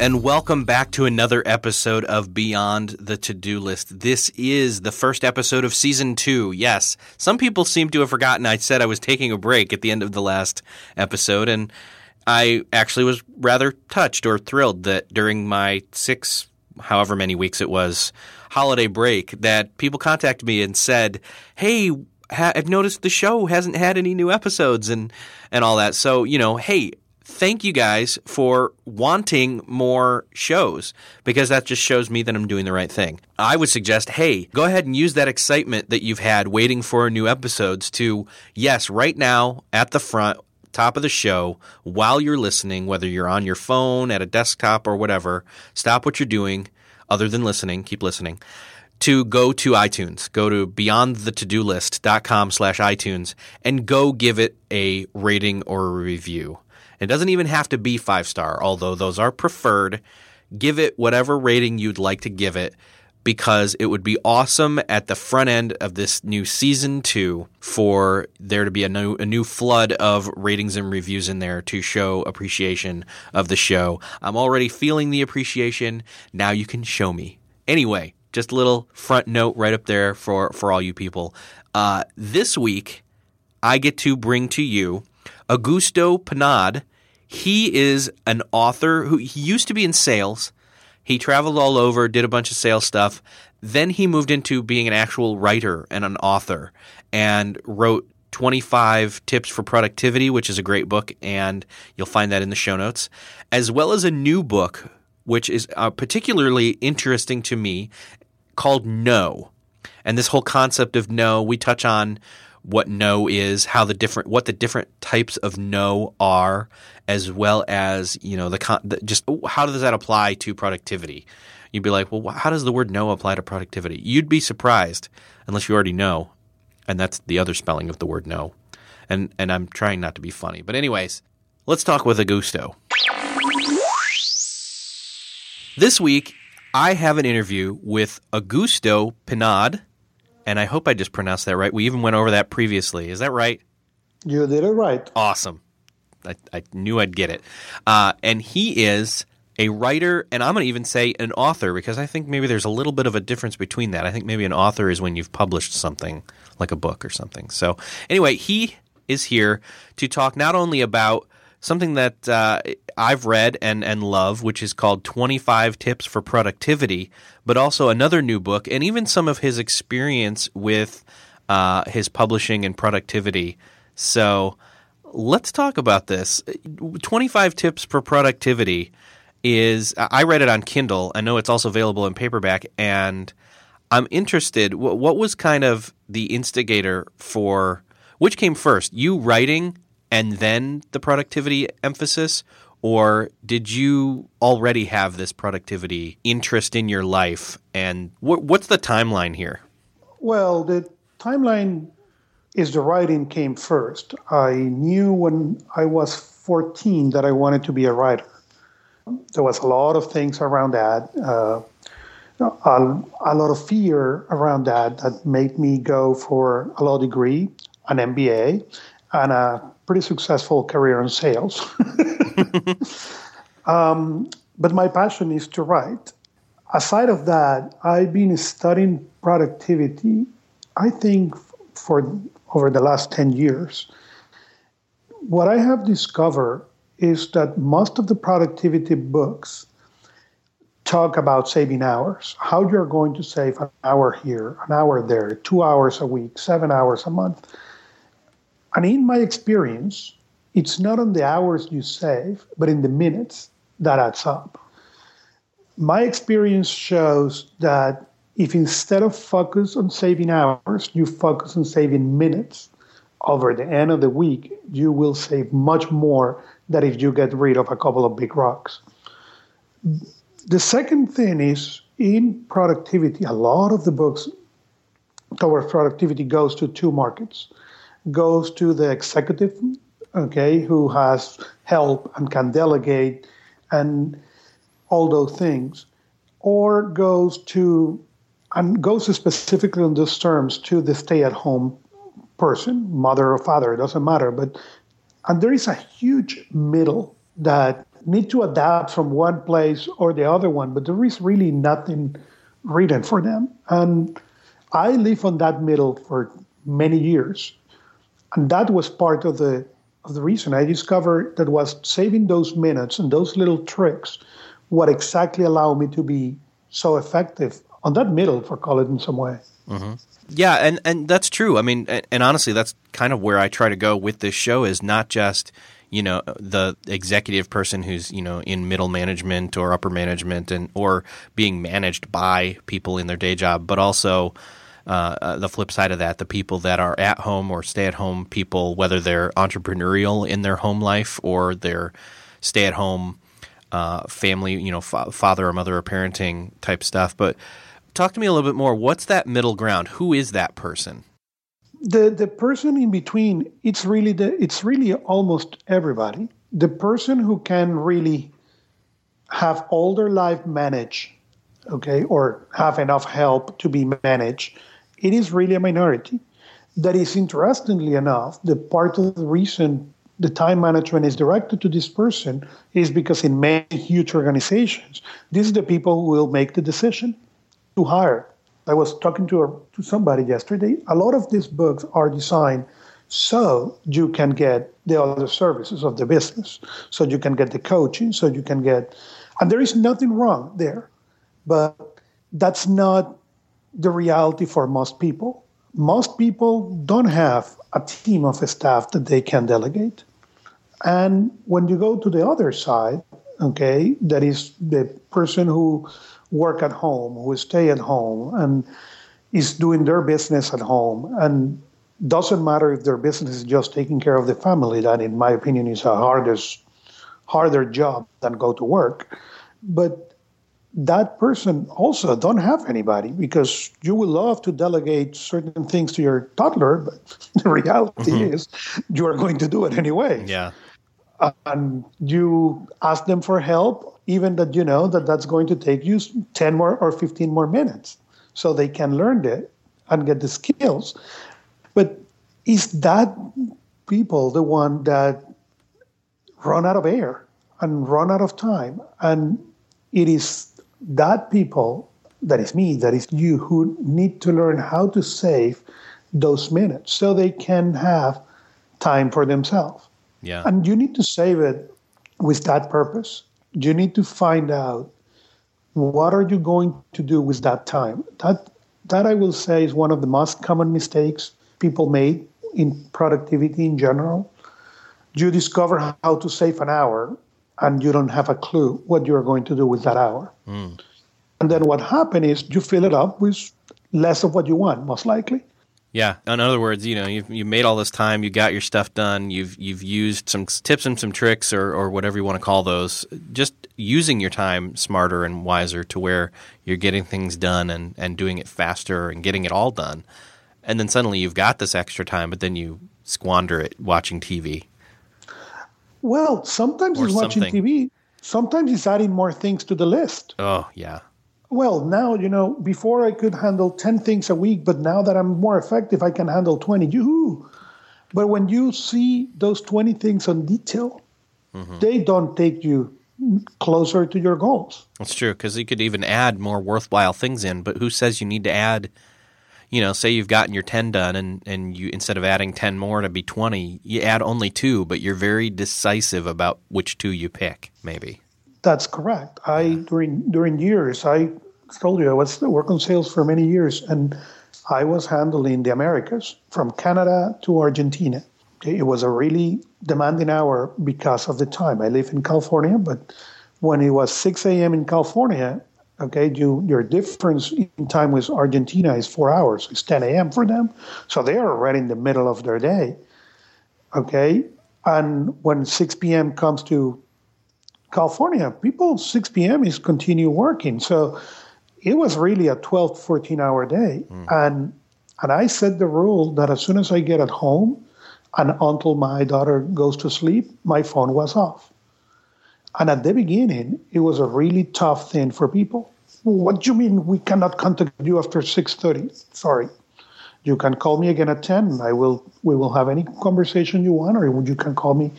And welcome back to another episode of Beyond the To Do List. This is the first episode of season two. Yes, some people seem to have forgotten I said I was taking a break at the end of the last episode, and I actually was rather touched or thrilled that during my six, however many weeks it was, holiday break, that people contacted me and said, Hey, I've noticed the show hasn't had any new episodes and and all that. So you know, hey, thank you guys for wanting more shows because that just shows me that I'm doing the right thing. I would suggest, hey, go ahead and use that excitement that you've had waiting for new episodes to, yes, right now at the front, top of the show, while you're listening, whether you're on your phone, at a desktop, or whatever, stop what you're doing other than listening, keep listening. To go to iTunes, go to beyondthetodolist.com slash iTunes and go give it a rating or a review. It doesn't even have to be five star, although those are preferred. Give it whatever rating you'd like to give it because it would be awesome at the front end of this new season two for there to be a new a new flood of ratings and reviews in there to show appreciation of the show. I'm already feeling the appreciation. Now you can show me. Anyway, just a little front note right up there for for all you people. Uh, this week, I get to bring to you Augusto Pinaud he is an author who he used to be in sales. He traveled all over, did a bunch of sales stuff. Then he moved into being an actual writer and an author and wrote 25 Tips for Productivity, which is a great book, and you'll find that in the show notes, as well as a new book, which is uh, particularly interesting to me, called No. And this whole concept of no, we touch on what no is, how the different what the different types of no are, as well as you know the, the just oh, how does that apply to productivity? You'd be like, well, how does the word no apply to productivity? You'd be surprised unless you already know, and that's the other spelling of the word no. And and I'm trying not to be funny, but anyways, let's talk with Augusto. This week, I have an interview with Augusto Pinaud and I hope I just pronounced that right. We even went over that previously. Is that right? You did it right. Awesome. I, I knew I'd get it. Uh, and he is a writer, and I'm going to even say an author because I think maybe there's a little bit of a difference between that. I think maybe an author is when you've published something like a book or something. So, anyway, he is here to talk not only about something that uh, I've read and, and love, which is called 25 Tips for Productivity, but also another new book, and even some of his experience with uh, his publishing and productivity. So let's talk about this. 25 Tips for Productivity is, I read it on Kindle. I know it's also available in paperback, and I'm interested. What was kind of the instigator for which came first, you writing and then the productivity emphasis? Or did you already have this productivity interest in your life? And wh- what's the timeline here? Well, the timeline is the writing came first. I knew when I was 14 that I wanted to be a writer. There was a lot of things around that, uh, a, a, lot of fear around that that made me go for a law degree, an MBA, and a pretty successful career in sales. um, but my passion is to write. Aside of that, I've been studying productivity, I think, for over the last 10 years. What I have discovered is that most of the productivity books talk about saving hours, how you're going to save an hour here, an hour there, two hours a week, seven hours a month And in my experience, it's not on the hours you save, but in the minutes that adds up. My experience shows that if instead of focus on saving hours, you focus on saving minutes over the end of the week, you will save much more than if you get rid of a couple of big rocks. The second thing is in productivity, a lot of the books towards productivity goes to two markets. Goes to the executive, okay, who has help and can delegate and all those things, or goes to and goes specifically on those terms to the stay-at-home person, mother or father, it doesn't matter. But and there is a huge middle that need to adapt from one place or the other one, but there is really nothing written for them. And I live on that middle for many years. And that was part of the of the reason I discovered that was saving those minutes and those little tricks what exactly allowed me to be so effective on that middle, for it in some way. Mm-hmm. Yeah, and, and that's true. I mean, and honestly, that's kind of where I try to go with this show is not just you know the executive person who's you know in middle management or upper management and or being managed by people in their day job, but also uh, uh, the flip side of that, the people that are at home or stay at home people, whether they're entrepreneurial in their home life or they're stay at home uh, family, you know, fa- father or mother or parenting type stuff. But talk to me a little bit more. What's that middle ground? Who is that person? The the person in between. It's really the. It's really almost everybody. The person who can really have all their life managed, okay, or have enough help to be managed it is really a minority. That is, interestingly enough, the part of the reason the time management is directed to this person is because in many huge organizations, these are the people who will make the decision to hire. I was talking to, to somebody yesterday. A lot of these books are designed so you can get the other services of the business, so you can get the coaching, so you can get, and there is nothing wrong there, but that's not the reality for most people. Most people don't have a team of staff that they can delegate. And when you go to the other side, okay, that is the person who work at home, who stay at home and is doing their business at home and doesn't matter if their business is just taking care of the family, that in my opinion is a hardest harder job than go to work. But that person also don't have anybody because you would love to delegate certain things to your toddler, but the reality mm-hmm. is you are going to do it anyway. Yeah. And you ask them for help, even that you know that that's going to take you 10 more or 15 more minutes so they can learn it and get the skills. But is that people the one that run out of air and run out of time? And it is that people, that is me, that is you, who need to learn how to save those minutes so they can have time for themselves. Yeah. And you need to save it with that purpose. You need to find out what are you going to do with that time. That that I will say is one of the most common mistakes people make in productivity in general. You discover how to save an hour and you don't have a clue what you're going to do with that hour. Mm. And then what happens is you fill it up with less of what you want, most likely. Yeah. In other words, you know, you've you made all this time, you got your stuff done, you've you've used some tips and some tricks or, or whatever you want to call those, just using your time smarter and wiser to where you're getting things done and, and doing it faster and getting it all done. And then suddenly you've got this extra time, but then you squander it watching TV well, sometimes or it's watching. TV. Sometimes it's adding more things to the list. Oh, yeah. Well, now, you know, before I could handle 10 things a week, but now that I'm more effective, I can handle 20. Yoo-hoo! But when you see those 20 things on detail, mm-hmm. they don't take you closer to your goals. That's true, because you could even add more worthwhile things in, but who says you need to add – you know, say you've gotten your 10 done and, and you instead of adding 10 more to be 20, you add only two, but you're very decisive about which two you pick, maybe. That's correct. I during during years, I told you I was working sales for many years and I was handling the Americas from Canada to Argentina. It was a really demanding hour because of the time. I live in California, but when it was 6 a.m. in California, okay, you, your difference in time with Argentina is four hours. It's 10 a.m. for them. So they are right in the middle of their day. Okay. And when 6 p.m. comes to California, people 6 p.m. is continue working. So it was really a 12, 14 hour day. Mm. And and I set the rule that as soon as I get at home and until my daughter goes to sleep, my phone was off. And at the beginning, it was a really tough thing for people. What do you mean we cannot contact you after 6:30? Sorry. You can call me again at 10. I will we will have any conversation you want, or you can call me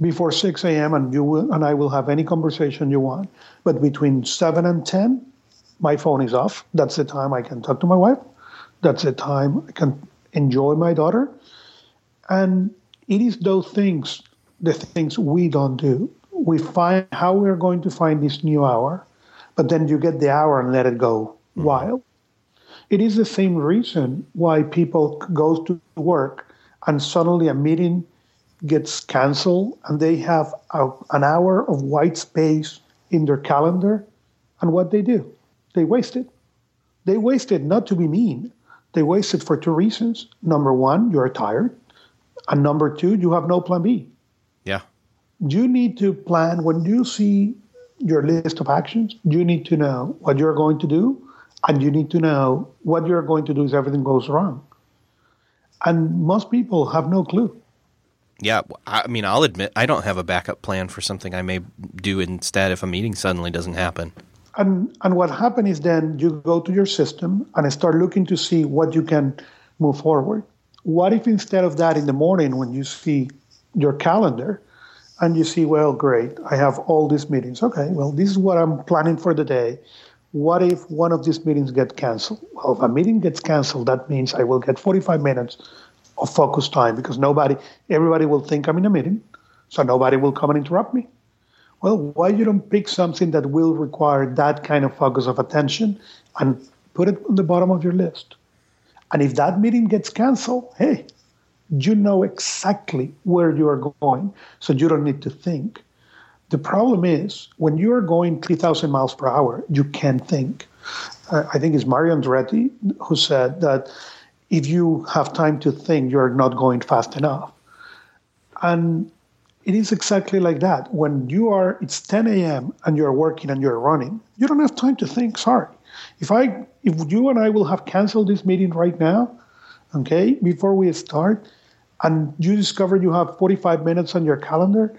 before 6 a.m. and you will and I will have any conversation you want. But between 7 and 10, my phone is off. That's the time I can talk to my wife. That's the time I can enjoy my daughter. And it is those things, the things we don't do. We find how we're going to find this new hour, but then you get the hour and let it go mm-hmm. wild. It is the same reason why people go to work and suddenly a meeting gets canceled and they have a, an hour of white space in their calendar. And what they do, they waste it. They waste it not to be mean. They waste it for two reasons. Number one, you're tired. And number two, you have no plan B. Yeah. You need to plan when you see your list of actions, you need to know what you're going to do, and you need to know what you're going to do if everything goes wrong. And most people have no clue. Yeah, I mean, I'll admit I don't have a backup plan for something I may do instead if a meeting suddenly doesn't happen. And and what happens is then you go to your system and start looking to see what you can move forward. What if instead of that in the morning when you see your calendar and you see, well, great, I have all these meetings. Okay, well, this is what I'm planning for the day. What if one of these meetings get canceled? Well, if a meeting gets canceled, that means I will get 45 minutes of focus time because nobody, everybody will think I'm in a meeting, so nobody will come and interrupt me. Well, why you don't pick something that will require that kind of focus of attention and put it on the bottom of your list? And if that meeting gets canceled, hey, you know exactly where you are going, so you don't need to think. The problem is when you are going 3,000 miles per hour, you can't think. Uh, I think it's Mario Andretti who said that if you have time to think, you're not going fast enough. And it is exactly like that. When you are, it's 10 a.m. and you're working and you're running, you don't have time to think. Sorry. If I, if you and I will have canceled this meeting right now, okay, before we start, and you discover you have 45 minutes on your calendar,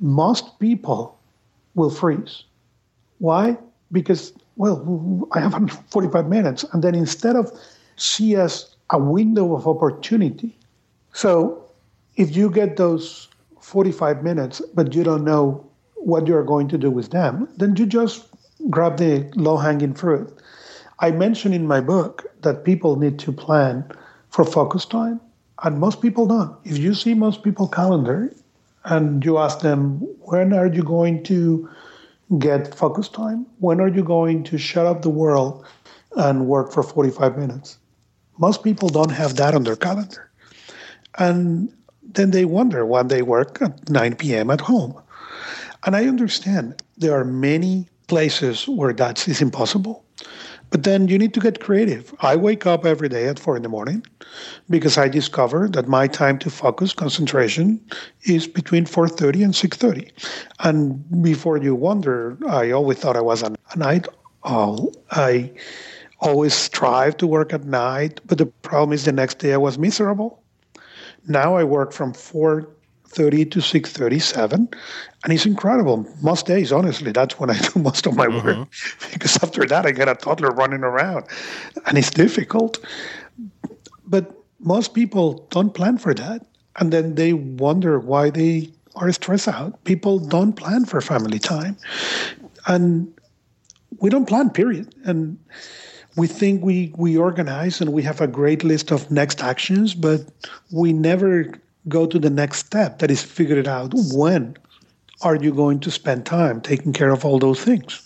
most people will freeze. Why? Because, well, I have 45 minutes. And then instead of see as a window of opportunity. So if you get those 45 minutes, but you don't know what you're going to do with them, then you just grab the low hanging fruit. I mention in my book that people need to plan for focus time, and most people don't. If you see most people calendar and you ask them, when are you going to get focus time? When are you going to shut up the world and work for 45 minutes? Most people don't have that on their calendar. And then they wonder why they work at 9 p.m. at home. And I understand there are many places where that is impossible. But then you need to get creative. I wake up every day at four in the morning because I discover that my time to focus concentration is between 4:30 and 6:30. And before you wonder, I always thought I was a night owl. I always strive to work at night, but the problem is the next day I was miserable. Now I work from 4.30 to 6.37, and it's incredible. Most days, honestly, that's when I do most of my mm-hmm. work because after that I get a toddler running around, and it's difficult. But most people don't plan for that, and then they wonder why they are stressed out. People don't plan for family time, and we don't plan. Period. And we think we we organize and we have a great list of next actions, but we never go to the next step. That is, figure it out when are you going to spend time taking care of all those things.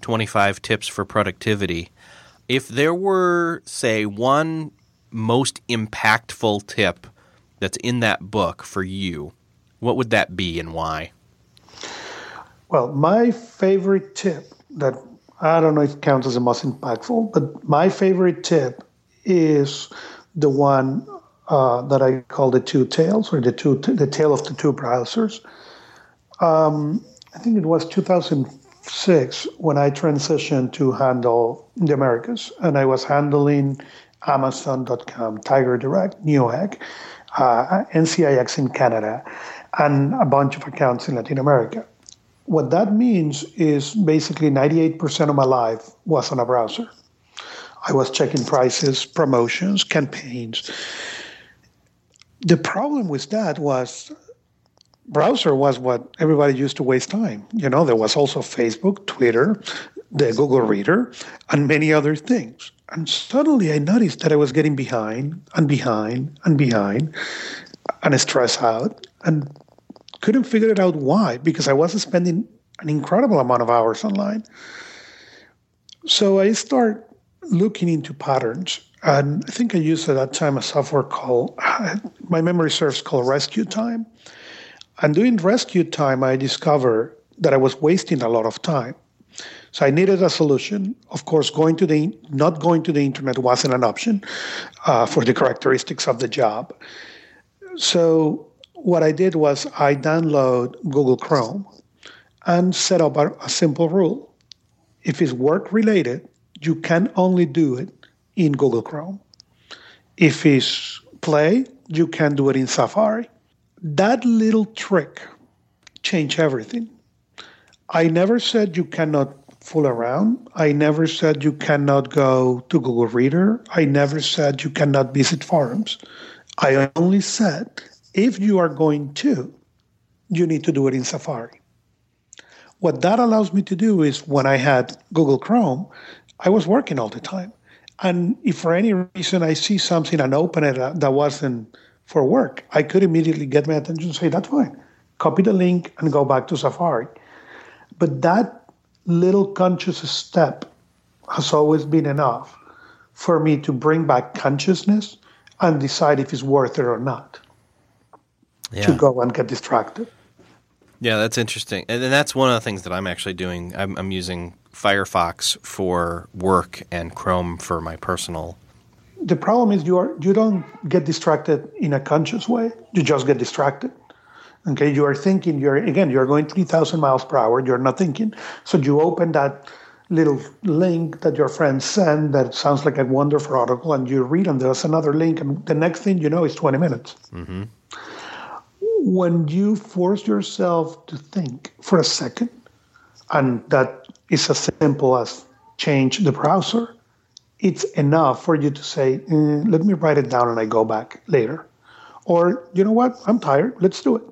25 Tips for Productivity, if there were, say, one most impactful tip that's in that book for you, what would that be and why? Well, my favorite tip that I don't know if counts as the most impactful, but my favorite tip is the one uh, that I call the two tails or the two the tale of the two browsers. Um, I think it was 2006 when I transitioned to handle the Americas, and I was handling Amazon.com, Tiger Direct, Newegg, uh, NCIX in Canada, and a bunch of accounts in Latin America. What that means is basically 98% of my life was on a browser. I was checking prices, promotions, campaigns. The problem with that was browser was what everybody used to waste time. You know, there was also Facebook, Twitter, the Google Reader, and many other things. And suddenly I noticed that I was getting behind and behind and behind and stressed out and couldn't figure it out why because I was spending an incredible amount of hours online. So I start looking into patterns. And I think I used at that time a software called, my memory serves called Rescue Time. And during Rescue Time, I discovered that I was wasting a lot of time. So I needed a solution. Of course, going to the not going to the internet wasn't an option uh, for the characteristics of the job. So what I did was I download Google Chrome and set up a, a simple rule. If it's work related, you can only do it in Google Chrome. If it's Play, you can do it in Safari. That little trick changed everything. I never said you cannot fool around. I never said you cannot go to Google Reader. I never said you cannot visit forums. I only said if you are going to, you need to do it in Safari. What that allows me to do is when I had Google Chrome, I was working all the time. And if for any reason I see something and open it uh, that wasn't for work, I could immediately get my attention and say, that's fine. Copy the link and go back to Safari. But that little conscious step has always been enough for me to bring back consciousness and decide if it's worth it or not yeah. to go and get distracted. Yeah, that's interesting. And then that's one of the things that I'm actually doing. I'm, I'm using Firefox for work and Chrome for my personal. The problem is you are you don't get distracted in a conscious way. You just get distracted. Okay, you are thinking. You're again. You're going three thousand miles per hour. You're not thinking. So you open that little link that your friends send that sounds like a wonderful article, and you read, and there's another link, and the next thing you know is twenty minutes. Mm-hmm. When you force yourself to think for a second, and that is as simple as change the browser, it's enough for you to say, eh, let me write it down and I go back later. Or, you know what, I'm tired, let's do it.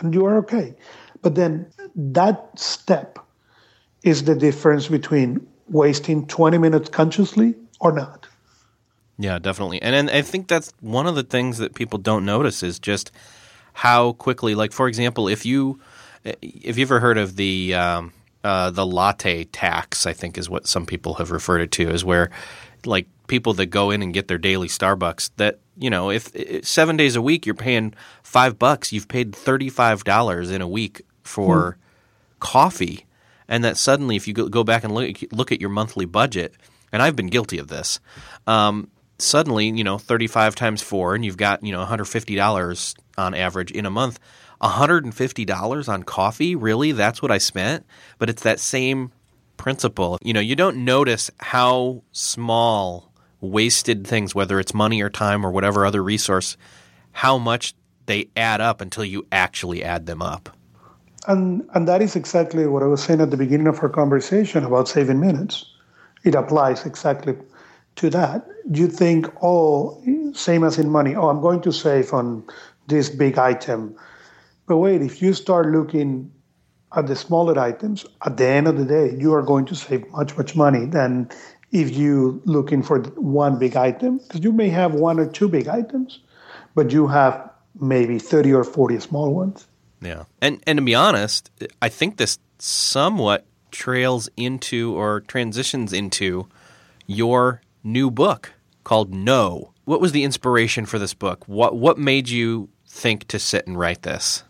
And you are okay. But then that step is the difference between wasting 20 minutes consciously or not. Yeah, definitely. And, and I think that's one of the things that people don't notice is just how quickly, like, for example, if you, if you ever heard of the, um, uh, the latte tax, I think is what some people have referred it to, is where like people that go in and get their daily Starbucks that you know if, if seven days a week you're paying five bucks, you've paid thirty five dollars in a week for hmm. coffee, and that suddenly if you go back and look look at your monthly budget, and I've been guilty of this. Um, suddenly, you know, 35 times 4 and you've got, you know, $150 on average in a month $150 on coffee? Really? That's what I spent? But it's that same principle. You know, you don't notice how small wasted things, whether it's money or time or whatever other resource, how much they add up until you actually add them up. And and that is exactly what I was saying at the beginning of our conversation about saving minutes. It applies exactly to that. You think, oh, same as in money. Oh, I'm going to save on this big item but wait, if you start looking at the smaller items, at the end of the day, you are going to save much, much money than if you looking for one big item. Because you may have one or two big items, but you have maybe 30 or 40 small ones. Yeah. And and to be honest, I think this somewhat trails into or transitions into your new book called No. What was the inspiration for this book? What what made you think to sit and write this?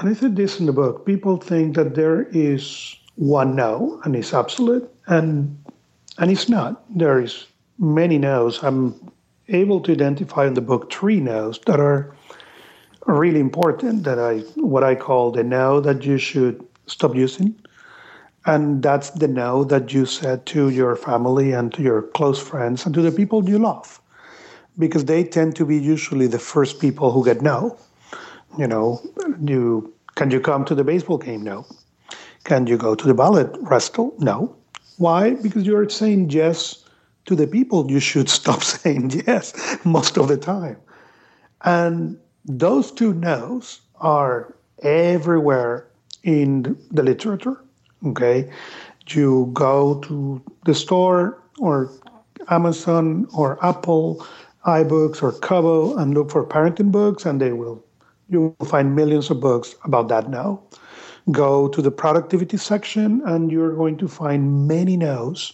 And I said this in the book. People think that there is one no and it's absolute, and and it's not. There is many no's. I'm able to identify in the book three no's that are really important. That I what I call the no that you should stop using, and that's the no that you said to your family and to your close friends and to the people you love, because they tend to be usually the first people who get no you know, you can you come to the baseball game? No. Can you go to the ballet recital? No. Why? Because you're saying yes to the people you should stop saying yes most of the time. And those two no's are everywhere in the literature. Okay. You go to the store or Amazon or Apple iBooks or Kobo and look for parenting books, and they will you will find millions of books about that now. Go to the productivity section, and you're going to find many no's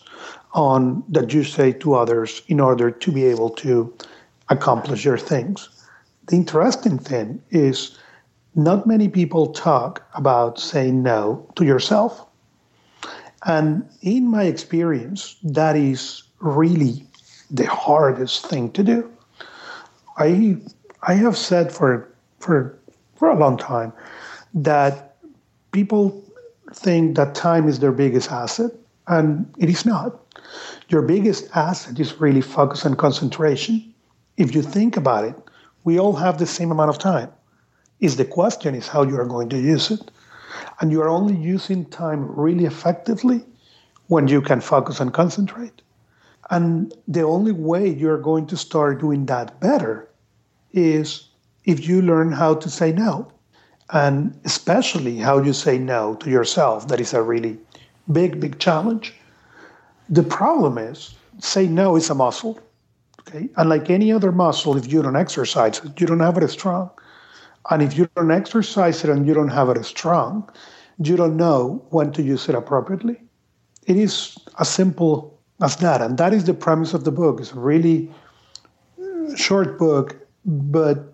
on that you say to others in order to be able to accomplish your things. The interesting thing is not many people talk about saying no to yourself. And in my experience, that is really the hardest thing to do. I I have said for for for a long time that people think that time is their biggest asset, and it is not. Your biggest asset is really focus and concentration. If you think about it, we all have the same amount of time. Is the question is how you are going to use it. And you are only using time really effectively when you can focus and concentrate. And the only way you're going to start doing that better is if you learn how to say no. and especially how you say no to yourself. That is a really big, big challenge. The problem is, say no is a muscle. Okay. And like any other muscle, if you don't exercise it, you don't have it strong. And if you don't exercise it and you don't have it strong, you don't know when to use it appropriately. It is as simple as that. And that is the premise of the book. It's a really short book, but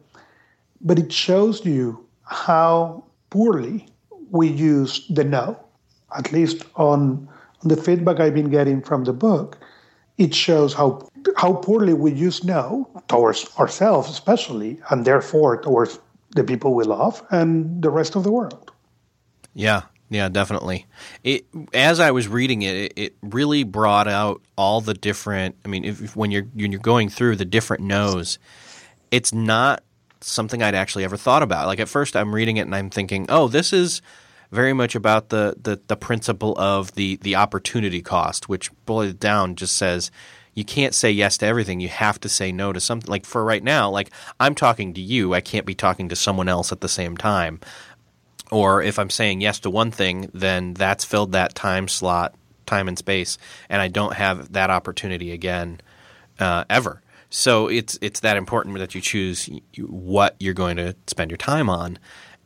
but it shows you how poorly we use the no. At least on, on the feedback I've been getting from the book, it shows how how poorly we use no towards ourselves, especially, and therefore towards the people we love and the rest of the world. Yeah, yeah, definitely. It as I was reading it, it, it really brought out all the different. I mean, if, when you're when you're going through the different no's, it's not something I'd actually ever thought about. Like at first, I'm reading it and I'm thinking, oh, this is very much about the the, the principle of the the opportunity cost, which boiled down just says you can't say yes to everything. You have to say no to something. Like for right now, like I'm talking to you, I can't be talking to someone else at the same time. Or if I'm saying yes to one thing, then that's filled that time slot, time and space, and I don't have that opportunity again uh, ever. So it's it's that important that you choose what you're going to spend your time on,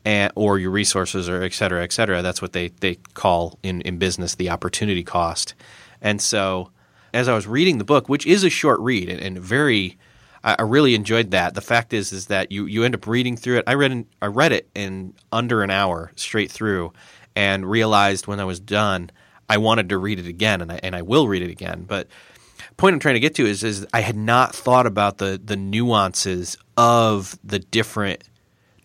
and, or your resources, or et cetera, et cetera. That's what they, they call in, in business the opportunity cost. And so, as I was reading the book, which is a short read and, and very, I, really enjoyed that. The fact is, is that you, you end up reading through it. I read I read it in under an hour straight through, and realized when I was done, I wanted to read it again, and I and I will read it again, but point I'm trying to get to is is I had not thought about the the nuances of the different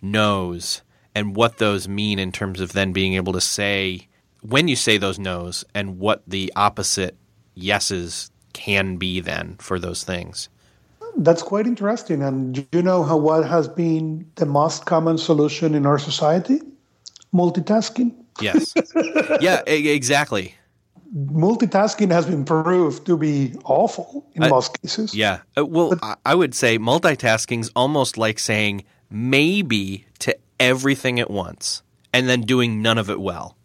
no's and what those mean in terms of then being able to say when you say those no's and what the opposite yeses can be then for those things. That's quite interesting. And do you know how what has been the most common solution in our society? Multitasking. Yes. yeah, exactly multitasking has been proved to be awful in uh, most cases. Yeah. Uh, well, but, I would say multitasking is almost like saying maybe to everything at once and then doing none of it well.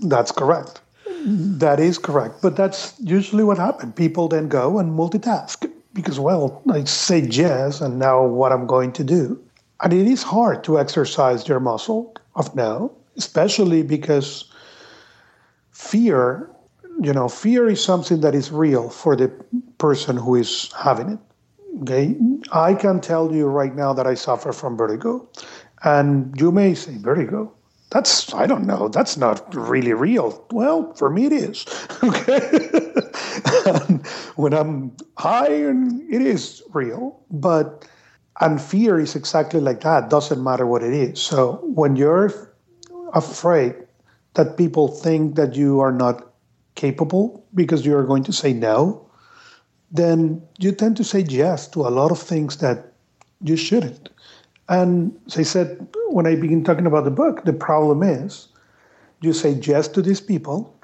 That's correct. That is correct. But that's usually what happens. People then go and multitask because, well, I say yes, and now what I'm going to do. And it is hard to exercise your muscle of no, especially because fear you know, fear is something that is real for the person who is having it. Okay, I can tell you right now that I suffer from vertigo, and you may say vertigo. That's I don't know. That's not really real. Well, for me it is. Okay, when I'm high, it is real, but and fear is exactly like that. Doesn't matter what it is. So when you're afraid that people think that you are not capable because you are going to say no, then you tend to say yes to a lot of things that you shouldn't. And as I said, when I begin talking about the book, the problem is you say yes to these people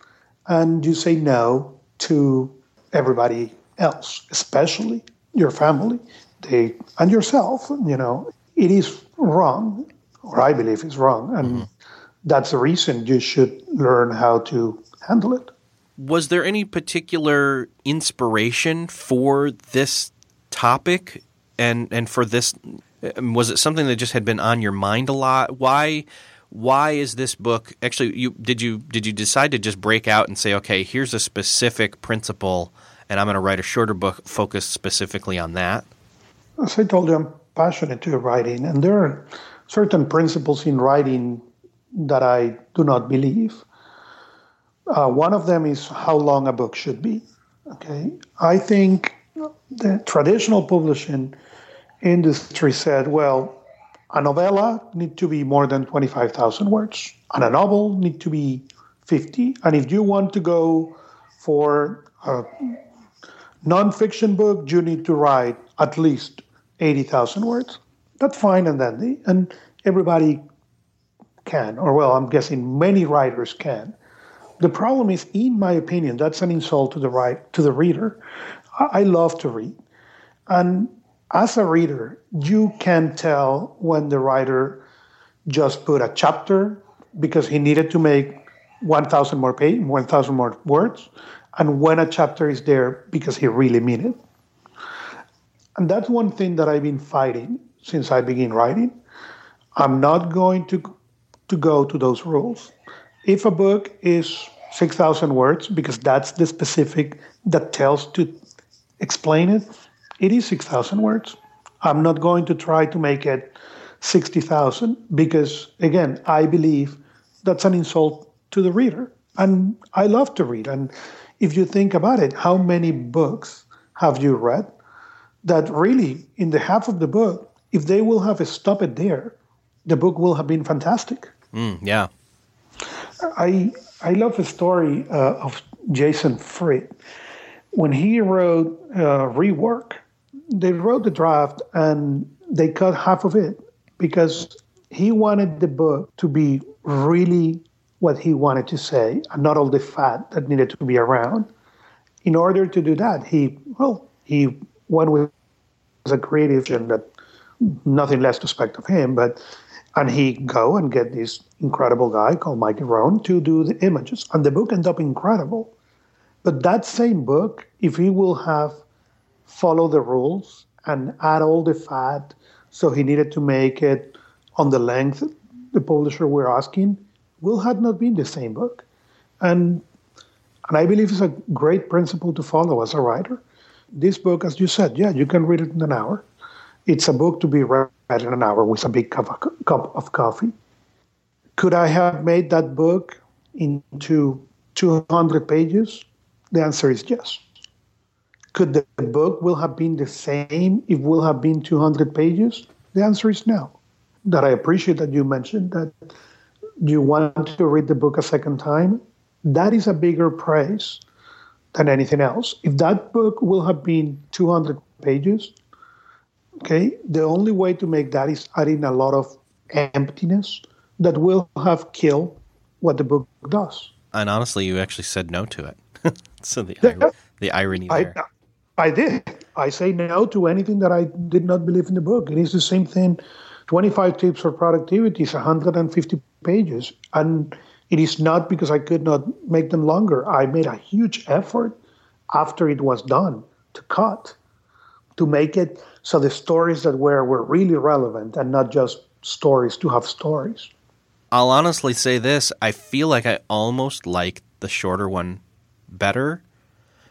and you say no to everybody else, especially your family they, and yourself. You know, it is wrong, or I believe it's wrong. And mm-hmm. that's the reason you should learn how to handle it was there any particular inspiration for this topic? And and for this um, was it something that just had been on your mind a lot? Why why is this book actually you did you did you decide to just break out and say okay here's a specific principle and I'm going to write a shorter book focused specifically on that as I told you I'm passionate to writing and there are certain principles in writing that I do not believe uh, one of them is how long a book should be. Okay, I think the traditional publishing industry said, well, a novella need to be more than 25,000 words, and a novel need to be 50. And if you want to go for a nonfiction book, you need to write at least 80,000 words. That's fine and dandy, and everybody can, or well, I'm guessing many writers can. The problem is, in my opinion, that's an insult to the right to the reader. I love to read, and as a reader, you can tell when the writer just put a chapter because he needed to make 1,000 more page, 1,000 more words, and when a chapter is there because he really mean it. And that's one thing that I've been fighting since I began writing. I'm not going to to go to those rules. If a book is 6,000 words, because that's the specific that tells to explain it, it is 6,000 words. I'm not going to try to make it 60,000 because, again, I believe that's an insult to the reader. And I love to read. And if you think about it, how many books have you read that really, in the half of the book, if they will have stopped it there, the book will have been fantastic. Mm, yeah. I I love the story uh, of Jason Fried. When he wrote uh, Rework, they wrote the draft and they cut half of it because he wanted the book to be really what he wanted to say and not all the fat that needed to be around. In order to do that, he well he went with a creative and that nothing less to expect of him, but and he go and get this incredible guy called Mike Rohde to do the images, and the book end up incredible. But that same book, if he will have follow the rules and add all the fat, so he needed to make it on the length the publisher were asking, will have not been the same book. And and I believe it's a great principle to follow as a writer. This book, as you said, yeah, you can read it in an hour. It's a book to be read in an hour with a big cup of, cup of coffee. Could I have made that book into 200 pages? The answer is yes. Could the book will have been the same if will have been 200 pages? The answer is no. That I appreciate that you mentioned that you want to read the book a second time. That is a bigger praise than anything else. If that book will have been 200 pages, okay, the only way to make that is adding a lot of emptiness that will have killed what the book does. And honestly, you actually said no to it. so the, yeah. the irony there. I, I did. I say no to anything that I did not believe in the book. It is the same thing. 25 tips for productivity is 150 pages. And it is not because I could not make them longer. I made a huge effort after it was done to cut, to make it so the stories that were were really relevant and not just stories to have stories. I'll honestly say this: I feel like I almost like the shorter one better.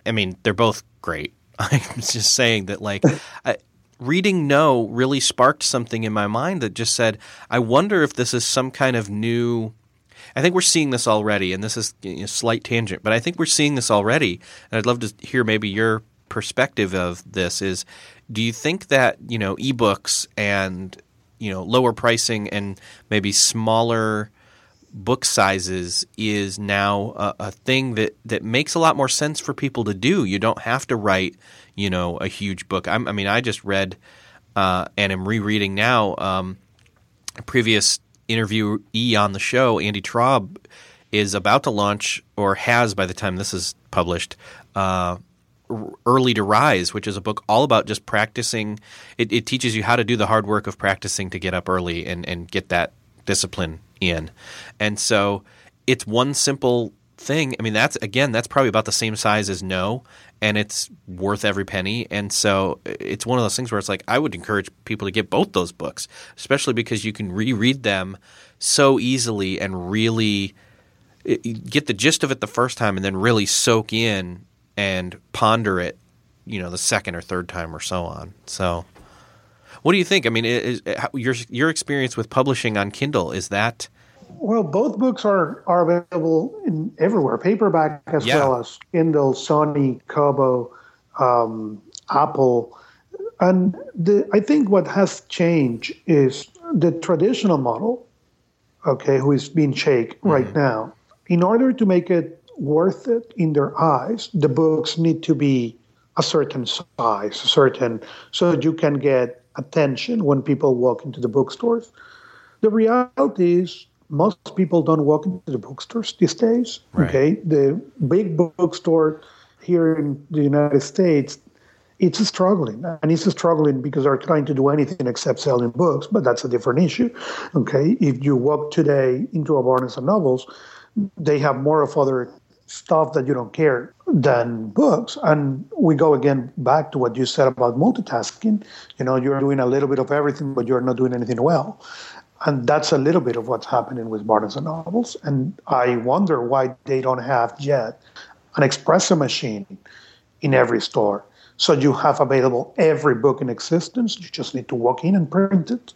I mean, they're both great. I'm just saying that, like, I, reading No really sparked something in my mind that just said, I wonder if this is some kind of new I think we're seeing this already, and this is a slight tangent, but I think we're seeing this already. And I'd love to hear maybe your perspective of this. Is do you think that you know ebooks and you know lower pricing and maybe smaller book sizes is now a, a, thing that, that makes a lot more sense for people to do. You don't have to write, you know, a huge book. I'm, i mean, I just read uh, and am rereading now um, a previous interviewee on the show, Andy Traub, is about to launch or has by the time this is published. Uh, Early to Rise, which is a book all about just practicing. It, it, teaches you how to do the hard work of practicing to get up early and, and get that discipline in. And so it's one simple thing. I mean, that's again, that's probably about the same size as No, and it's worth every penny. And so it's one of those things where it's like I would encourage people to get both those books, especially because you can reread them so easily and really eh, get the gist of it the first time, and then really soak in and ponder it, you know, the second or third time or so on. So. What do you think? I mean, is, your your experience with publishing on Kindle is that well, both books are, are available in everywhere, paperback as yeah. well as Kindle, Sony, Kobo, um, Apple. And the, I think what has changed is the traditional model, okay, who is being shaped mm-hmm. right now. In order to make it worth it in their eyes, the books need to be a certain size, a certain, so that you can get attention when people walk into the bookstores. The reality is most people don't walk into the bookstores these days. Right. Okay, the big bookstore here in the United States it's struggling and it's struggling because they're trying to do anything except selling books but that's a different issue okay if you walk today into a barnes and nobles they have more of other stuff that you don't care than books. And we go again back to what you said about multitasking. You know you're doing a little bit of everything but you're not doing anything well. And that's a little bit of what's happening with barnes and nobles. And i wonder why they don't have yet an espresso machine in every store so you have available every book in existence. You just need to walk in and print it.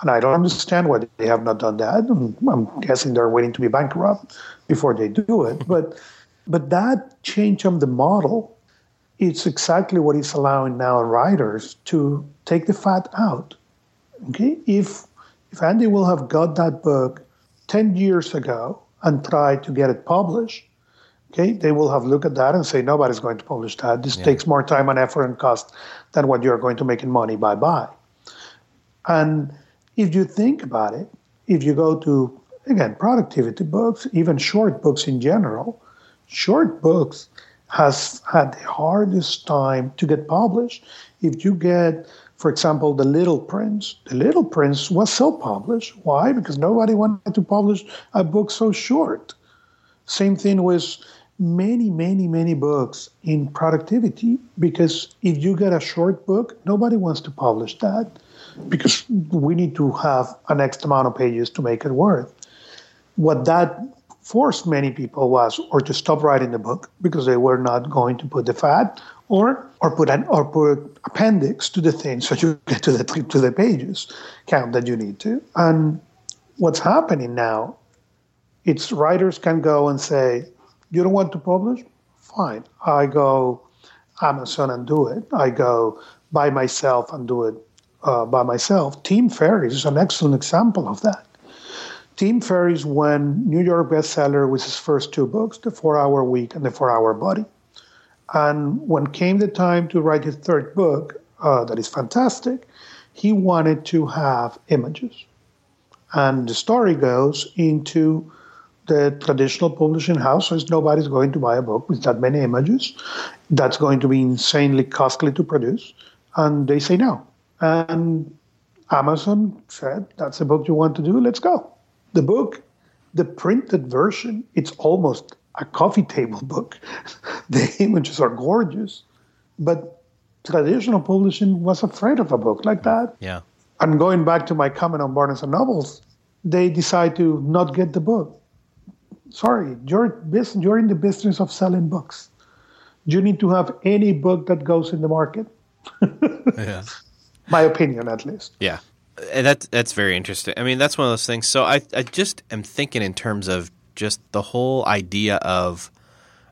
And I don't understand why they have not done that. I'm guessing they're waiting to be bankrupt before they do it. But but that change of the model, it's exactly what is allowing now writers to take the fat out. Okay, if if Andy will have got that book ten years ago and tried to get it published, okay, they will have looked at that and say, nobody's going to publish that. This yeah. takes more time and effort and cost than what you're going to make in money. Bye bye. And if you think about it, if you go to, again, productivity books, even short books in general, short books has had the hardest time to get published. If you get, for example, The Little Prince, The Little Prince was self-published. Why? Because nobody wanted to publish a book so short. Same thing with many, many, many books in productivity because if you get a short book, nobody wants to publish that because we need to have an X amount of pages to make it worth. What that forced many people was or to stop writing the book because they were not going to put the fat or or put an or put appendix to the thing so you get to the to the pages count that you need to. And what's happening now, it's writers can go and say, you don't want to publish? Fine. I go Amazon and do it. I go by myself and do it uh, by myself. Tim Ferriss is an excellent example of that. Tim Ferriss went New York bestseller with his first two books, The Four Hour Week and The Four Hour Body. And when came the time to write his third book, uh, that is fantastic, he wanted to have images. And the story goes into the traditional publishing house says nobody's going to buy a book with that many images. That's going to be insanely costly to produce. And they say no. And Amazon said, that's the book you want to do, let's go. The book, the printed version, it's almost a coffee table book. the images are gorgeous. But traditional publishing was afraid of a book like that. Yeah. And going back to my comment on Barnes and Nobles, they decide to not get the book sorry, you're, you're in the business of selling books. You need to have any book that goes in the market. yeah. My opinion, at least. Yeah. And that's that's very interesting. I mean, that's one of those things. So I, I just am thinking in terms of just the whole idea of,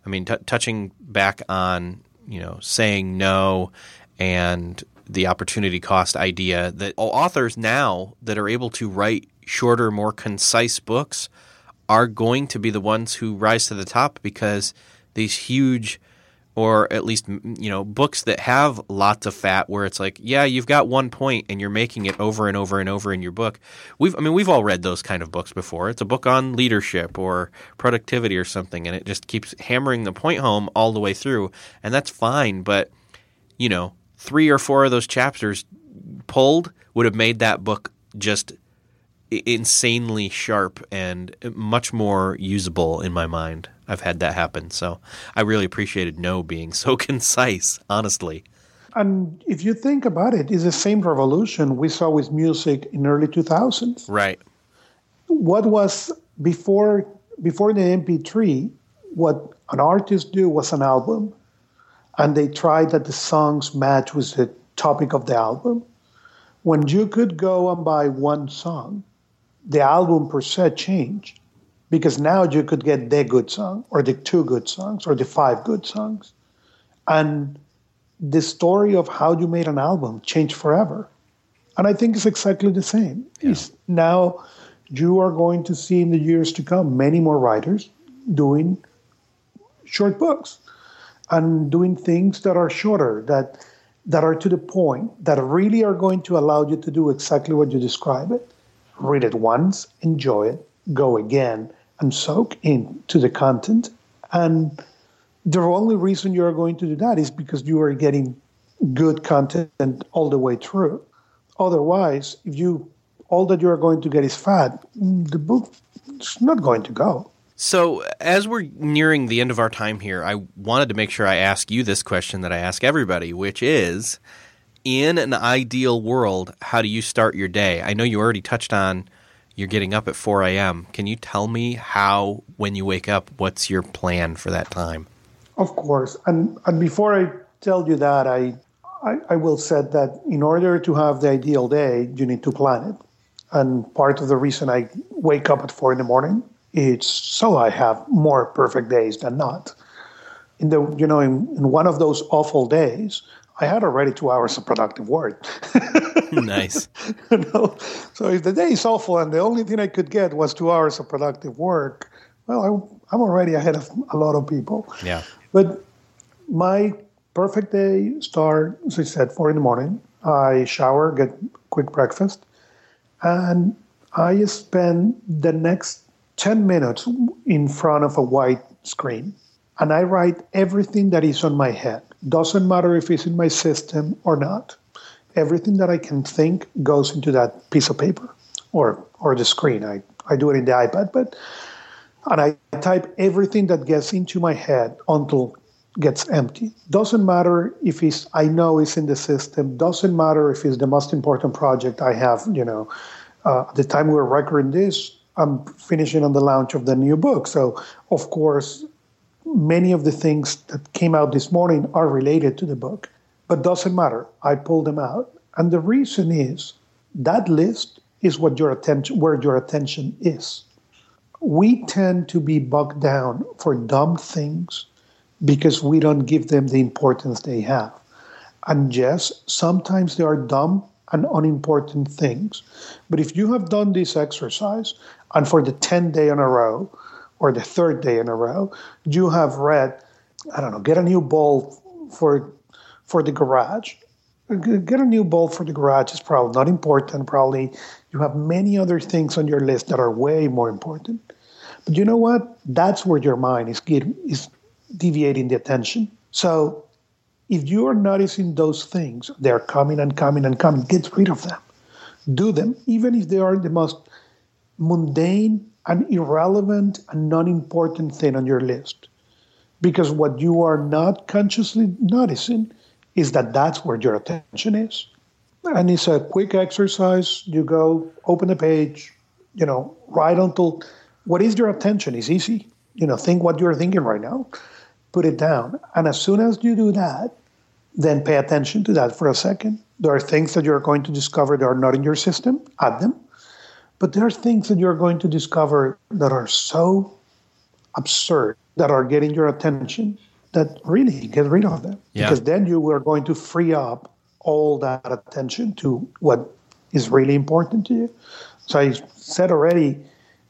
I mean, t- touching back on, you know, saying no and the opportunity cost idea that authors now that are able to write shorter, more concise books – are going to be the ones who rise to the top because these huge or at least you know books that have lots of fat where it's like yeah you've got one point and you're making it over and over and over in your book. We've i mean we've all read those kind of books before. It's a book on leadership or productivity or something and it just keeps hammering the point home all the way through and that's fine but you know three or four of those chapters pulled would have made that book just insanely sharp and much more usable in my mind. I've had that happen. So I really appreciated No being so concise, honestly. And if you think about it, it's the same revolution we saw with music in early 2000s. Right. What was before before the MP3, what an artist do was an album. And they tried that the songs match with the topic of the album. When you could go and buy one song, the album per se changed because now you could get the good song or the two good songs or the five good songs. And the story of how you made an album changed forever. And I think it's exactly the same. Yeah. now you are going to see in the years to come many more writers doing short books and doing things that are shorter, that that are to the point, that really are going to allow you to do exactly what you describe it read it once, enjoy it, go again, and soak into the content. And the only reason you are going to do that is because you are getting good content all the way through. Otherwise, if you all that you are going to get is fat, the book is not going to go. So, as we're nearing the end of our time here, I wanted to make sure I ask you this question that I ask everybody, which is in an ideal world, how do you start your day? I know you already touched on you're getting up at 4 a.m. Can you tell me how, when you wake up, what's your plan for that time? Of course. And, and before I tell you that, I, I, I will say that in order to have the ideal day, you need to plan it. And part of the reason I wake up at 4 in the morning it's so I have more perfect days than not. In the you know in, in one of those awful days, I had already two hours of productive work. nice. you know? So if the day is awful and the only thing I could get was two hours of productive work, well, I, I'm already ahead of a lot of people. Yeah. But my perfect day start, as I said, four in the morning. I shower, get quick breakfast, and I spend the next 10 minutes in front of a white screen and I write everything that is on my head. Doesn't matter if it's in my system or not. Everything that I can think goes into that piece of paper or or the screen. I, I do it in the iPad, but and I type everything that gets into my head until gets empty. Doesn't matter if it's I know it's in the system. Doesn't matter if it's the most important project I have. You know, uh, the time we're recording this, I'm finishing on the launch of the new book. So, of course, many of the things that came out this morning are related to the book, but doesn't matter. I pulled them out. And the reason is that list is what your attention where your attention is. We tend to be bogged down for dumb things because we don't give them the importance they have. And yes, sometimes they are dumb and unimportant things. But if you have done this exercise and for the 10 day in a row or the third day in a row, you have read, I don't know, get a new bulb for for the garage. Get a new bulb for the garage is probably not important. Probably you have many other things on your list that are way more important. But you know what? That's where your mind is getting, is deviating the attention. So if you are noticing those things, they're coming and coming and coming, get rid of them. Do them, even if they are the most mundane and irrelevant and non important thing on your list. Because what you are not consciously noticing is that that's where your attention is. And it's a quick exercise. You go, open the page, you know, write until what is your attention is easy. You know, think what you're thinking right now put it down. And as soon as you do that, then pay attention to that for a second. There are things that you're going to discover that are not in your system, add them. But there are things that you're going to discover that are so absurd that are getting your attention that really get rid of them. Yeah. Because then you are going to free up all that attention to what is really important to you. So I said already,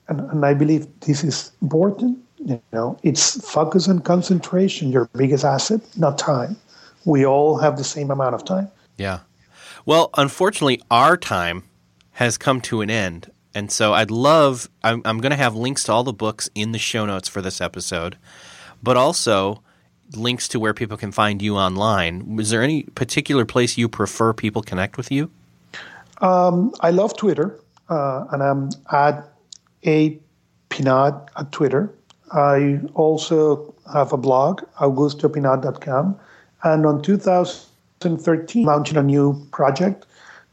and, and I believe this is important you know, it's focus and concentration, your biggest asset, not time. We all have the same amount of time. Yeah. Well, unfortunately, our time has come to an end. And so I'd love, I'm, I'm going to have links to all the books in the show notes for this episode, but also links to where people can find you online. Is there any particular place you prefer people connect with you? Um, I love Twitter, uh, and I'm at a Pinat at Twitter. I also have a blog, augustopinaud.com, and on 2013, launching a new project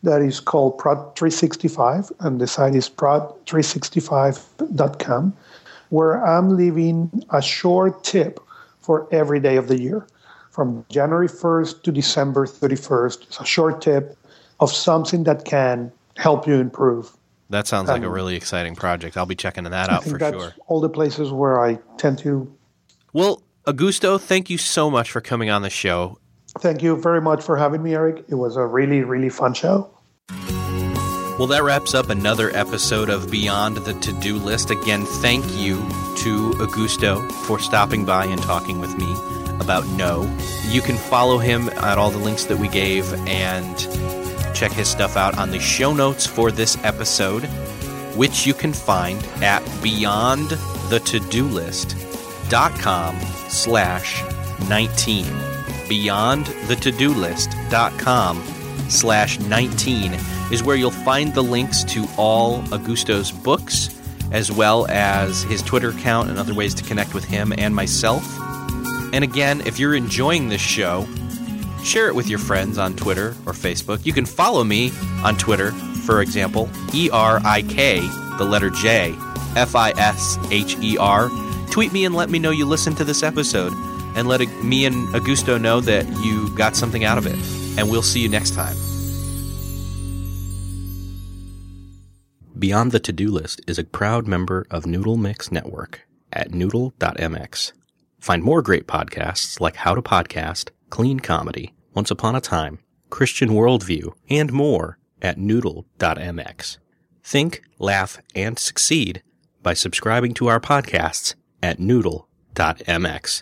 that is called Prod 365, and the site is prod365.com, where I'm leaving a short tip for every day of the year, from January 1st to December 31st. It's a short tip of something that can help you improve that sounds like a really exciting project. I'll be checking that out for sure. All the places where I tend to. Well, Augusto, thank you so much for coming on the show. Thank you very much for having me, Eric. It was a really, really fun show. Well, that wraps up another episode of Beyond the To Do List. Again, thank you to Augusto for stopping by and talking with me about No. You can follow him at all the links that we gave and check his stuff out on the show notes for this episode, which you can find at beyondthetodolist.com slash 19. beyondthetodolist.com slash 19 is where you'll find the links to all Augusto's books, as well as his Twitter account and other ways to connect with him and myself. And again, if you're enjoying this show, share it with your friends on Twitter or Facebook. You can follow me on Twitter, for example, E R I K, the letter J, F I S H E R. Tweet me and let me know you listened to this episode, and let me and Augusto know that you got something out of it. And we'll see you next time. Beyond the To Do List is a proud member of Noodle Mix Network at noodle.mx. Find more great podcasts like How to Podcast, Clean Comedy, Once Upon a Time, Christian Worldview, and more at noodle.mx. Think, laugh, and succeed by subscribing to our podcasts at noodle.mx.